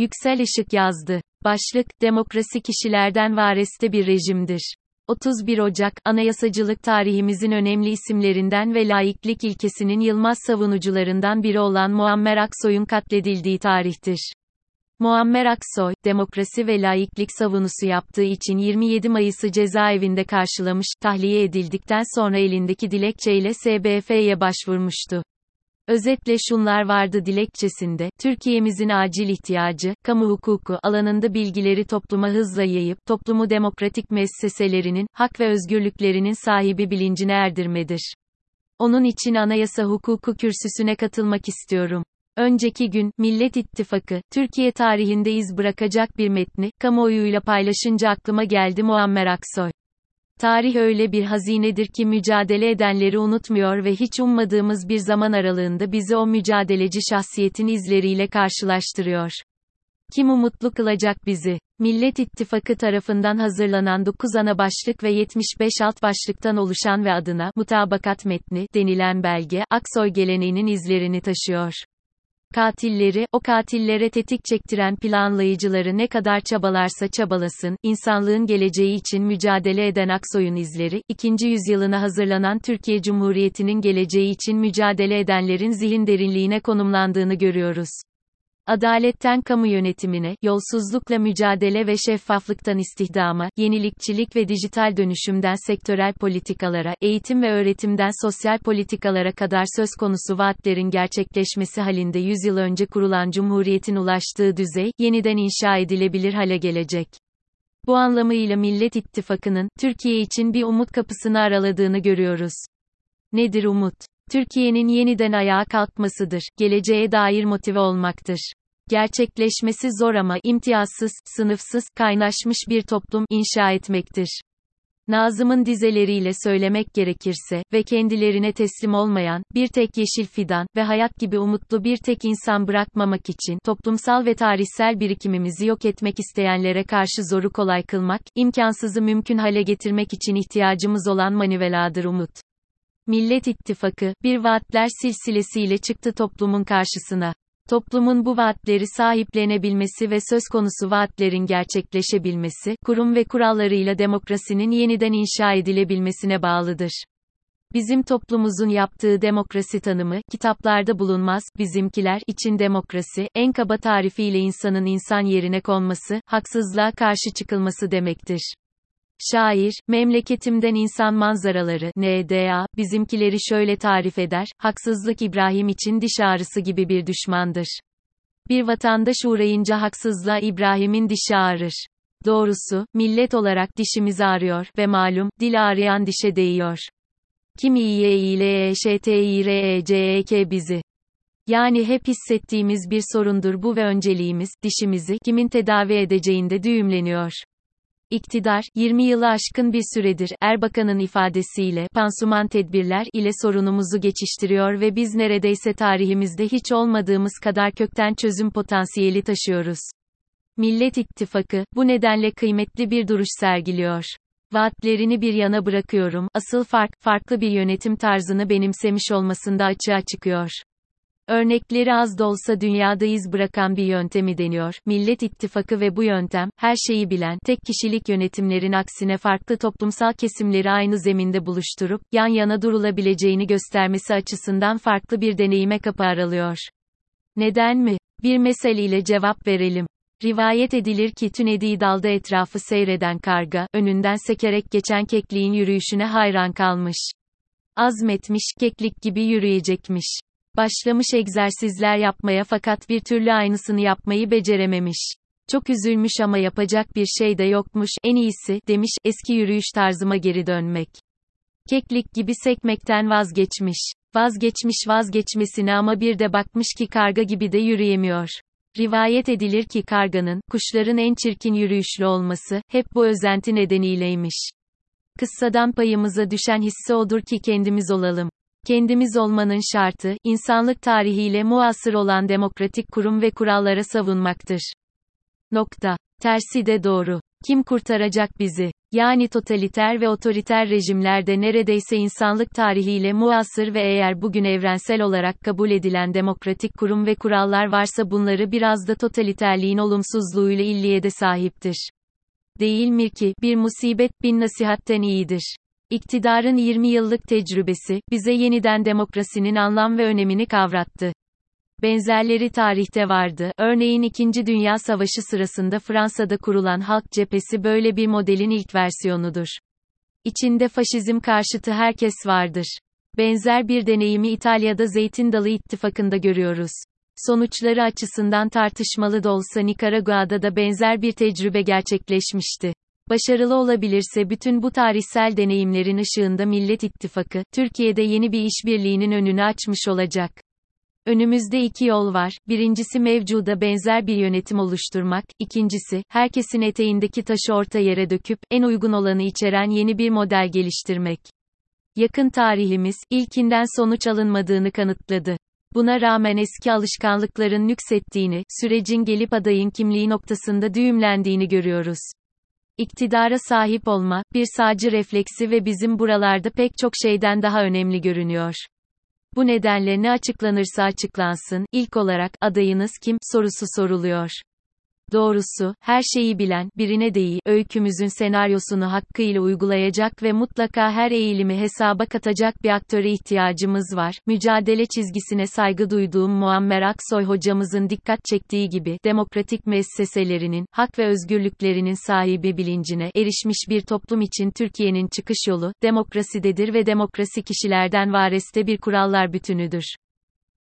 Yüksel Işık yazdı. Başlık, demokrasi kişilerden vareste bir rejimdir. 31 Ocak, anayasacılık tarihimizin önemli isimlerinden ve laiklik ilkesinin yılmaz savunucularından biri olan Muammer Aksoy'un katledildiği tarihtir. Muammer Aksoy, demokrasi ve laiklik savunusu yaptığı için 27 Mayıs'ı cezaevinde karşılamış, tahliye edildikten sonra elindeki dilekçeyle SBF'ye başvurmuştu. Özetle şunlar vardı dilekçesinde, Türkiye'mizin acil ihtiyacı, kamu hukuku alanında bilgileri topluma hızla yayıp, toplumu demokratik müesseselerinin, hak ve özgürlüklerinin sahibi bilincine erdirmedir. Onun için anayasa hukuku kürsüsüne katılmak istiyorum. Önceki gün, Millet İttifakı, Türkiye tarihinde iz bırakacak bir metni, kamuoyuyla paylaşınca aklıma geldi Muammer Aksoy. Tarih öyle bir hazinedir ki mücadele edenleri unutmuyor ve hiç ummadığımız bir zaman aralığında bizi o mücadeleci şahsiyetin izleriyle karşılaştırıyor. Kim umutlu kılacak bizi? Millet İttifakı tarafından hazırlanan 9 ana başlık ve 75 alt başlıktan oluşan ve adına mutabakat metni denilen belge Aksoy geleneğinin izlerini taşıyor. Katilleri, o katillere tetik çektiren planlayıcıları ne kadar çabalarsa çabalasın, insanlığın geleceği için mücadele eden Aksoy'un izleri, 2. yüzyılına hazırlanan Türkiye Cumhuriyeti'nin geleceği için mücadele edenlerin zihin derinliğine konumlandığını görüyoruz. Adaletten kamu yönetimine, yolsuzlukla mücadele ve şeffaflıktan istihdama, yenilikçilik ve dijital dönüşümden sektörel politikalara, eğitim ve öğretimden sosyal politikalara kadar söz konusu vaatlerin gerçekleşmesi halinde 100 yıl önce kurulan Cumhuriyet'in ulaştığı düzey, yeniden inşa edilebilir hale gelecek. Bu anlamıyla Millet İttifakı'nın, Türkiye için bir umut kapısını araladığını görüyoruz. Nedir umut? Türkiye'nin yeniden ayağa kalkmasıdır, geleceğe dair motive olmaktır. Gerçekleşmesi zor ama imtiyazsız, sınıfsız, kaynaşmış bir toplum inşa etmektir. Nazım'ın dizeleriyle söylemek gerekirse ve kendilerine teslim olmayan bir tek yeşil fidan ve hayat gibi umutlu bir tek insan bırakmamak için toplumsal ve tarihsel birikimimizi yok etmek isteyenlere karşı zoru kolay kılmak, imkansızı mümkün hale getirmek için ihtiyacımız olan maniveladır umut. Millet İttifakı, bir vaatler silsilesiyle çıktı toplumun karşısına. Toplumun bu vaatleri sahiplenebilmesi ve söz konusu vaatlerin gerçekleşebilmesi, kurum ve kurallarıyla demokrasinin yeniden inşa edilebilmesine bağlıdır. Bizim toplumumuzun yaptığı demokrasi tanımı, kitaplarda bulunmaz, bizimkiler için demokrasi, en kaba tarifiyle insanın insan yerine konması, haksızlığa karşı çıkılması demektir. Şair, memleketimden insan manzaraları, NDA, bizimkileri şöyle tarif eder, haksızlık İbrahim için diş ağrısı gibi bir düşmandır. Bir vatandaş uğrayınca haksızlığa İbrahim'in dişi ağrır. Doğrusu, millet olarak dişimiz ağrıyor ve malum, dil ağrıyan dişe değiyor. Kim iyiye iyile eştirecek bizi. Yani hep hissettiğimiz bir sorundur bu ve önceliğimiz, dişimizi, kimin tedavi edeceğinde düğümleniyor. İktidar, 20 yılı aşkın bir süredir, Erbakan'ın ifadesiyle, pansuman tedbirler ile sorunumuzu geçiştiriyor ve biz neredeyse tarihimizde hiç olmadığımız kadar kökten çözüm potansiyeli taşıyoruz. Millet İttifakı, bu nedenle kıymetli bir duruş sergiliyor. Vaatlerini bir yana bırakıyorum, asıl fark, farklı bir yönetim tarzını benimsemiş olmasında açığa çıkıyor. Örnekleri az da olsa dünyada iz bırakan bir yöntemi deniyor. Millet İttifakı ve bu yöntem, her şeyi bilen, tek kişilik yönetimlerin aksine farklı toplumsal kesimleri aynı zeminde buluşturup, yan yana durulabileceğini göstermesi açısından farklı bir deneyime kapı aralıyor. Neden mi? Bir meseleyle cevap verelim. Rivayet edilir ki tünediği dalda etrafı seyreden karga, önünden sekerek geçen kekliğin yürüyüşüne hayran kalmış. Azmetmiş, keklik gibi yürüyecekmiş. Başlamış egzersizler yapmaya fakat bir türlü aynısını yapmayı becerememiş. Çok üzülmüş ama yapacak bir şey de yokmuş, en iyisi, demiş, eski yürüyüş tarzıma geri dönmek. Keklik gibi sekmekten vazgeçmiş. Vazgeçmiş vazgeçmesine ama bir de bakmış ki karga gibi de yürüyemiyor. Rivayet edilir ki karganın, kuşların en çirkin yürüyüşlü olması, hep bu özenti nedeniyleymiş. Kıssadan payımıza düşen hisse odur ki kendimiz olalım. Kendimiz olmanın şartı, insanlık tarihiyle muasır olan demokratik kurum ve kurallara savunmaktır. Nokta. Tersi de doğru. Kim kurtaracak bizi? Yani totaliter ve otoriter rejimlerde neredeyse insanlık tarihiyle muasır ve eğer bugün evrensel olarak kabul edilen demokratik kurum ve kurallar varsa bunları biraz da totaliterliğin olumsuzluğuyla illiye de sahiptir. Değil mi ki, bir musibet bin nasihatten iyidir. İktidarın 20 yıllık tecrübesi, bize yeniden demokrasinin anlam ve önemini kavrattı. Benzerleri tarihte vardı. Örneğin 2. Dünya Savaşı sırasında Fransa'da kurulan Halk Cephesi böyle bir modelin ilk versiyonudur. İçinde faşizm karşıtı herkes vardır. Benzer bir deneyimi İtalya'da Zeytin Dalı İttifakı'nda görüyoruz. Sonuçları açısından tartışmalı da olsa Nikaragua'da da benzer bir tecrübe gerçekleşmişti. Başarılı olabilirse bütün bu tarihsel deneyimlerin ışığında Millet İttifakı, Türkiye'de yeni bir işbirliğinin önünü açmış olacak. Önümüzde iki yol var. Birincisi mevcuda benzer bir yönetim oluşturmak, ikincisi, herkesin eteğindeki taşı orta yere döküp, en uygun olanı içeren yeni bir model geliştirmek. Yakın tarihimiz, ilkinden sonuç alınmadığını kanıtladı. Buna rağmen eski alışkanlıkların nüksettiğini, sürecin gelip adayın kimliği noktasında düğümlendiğini görüyoruz. İktidara sahip olma, bir sağcı refleksi ve bizim buralarda pek çok şeyden daha önemli görünüyor. Bu nedenle ne açıklanırsa açıklansın, ilk olarak, adayınız kim, sorusu soruluyor. Doğrusu, her şeyi bilen, birine değil, öykümüzün senaryosunu hakkıyla uygulayacak ve mutlaka her eğilimi hesaba katacak bir aktöre ihtiyacımız var. Mücadele çizgisine saygı duyduğum Muammer Aksoy hocamızın dikkat çektiği gibi, demokratik müesseselerinin, hak ve özgürlüklerinin sahibi bilincine erişmiş bir toplum için Türkiye'nin çıkış yolu, demokrasidedir ve demokrasi kişilerden vareste bir kurallar bütünüdür.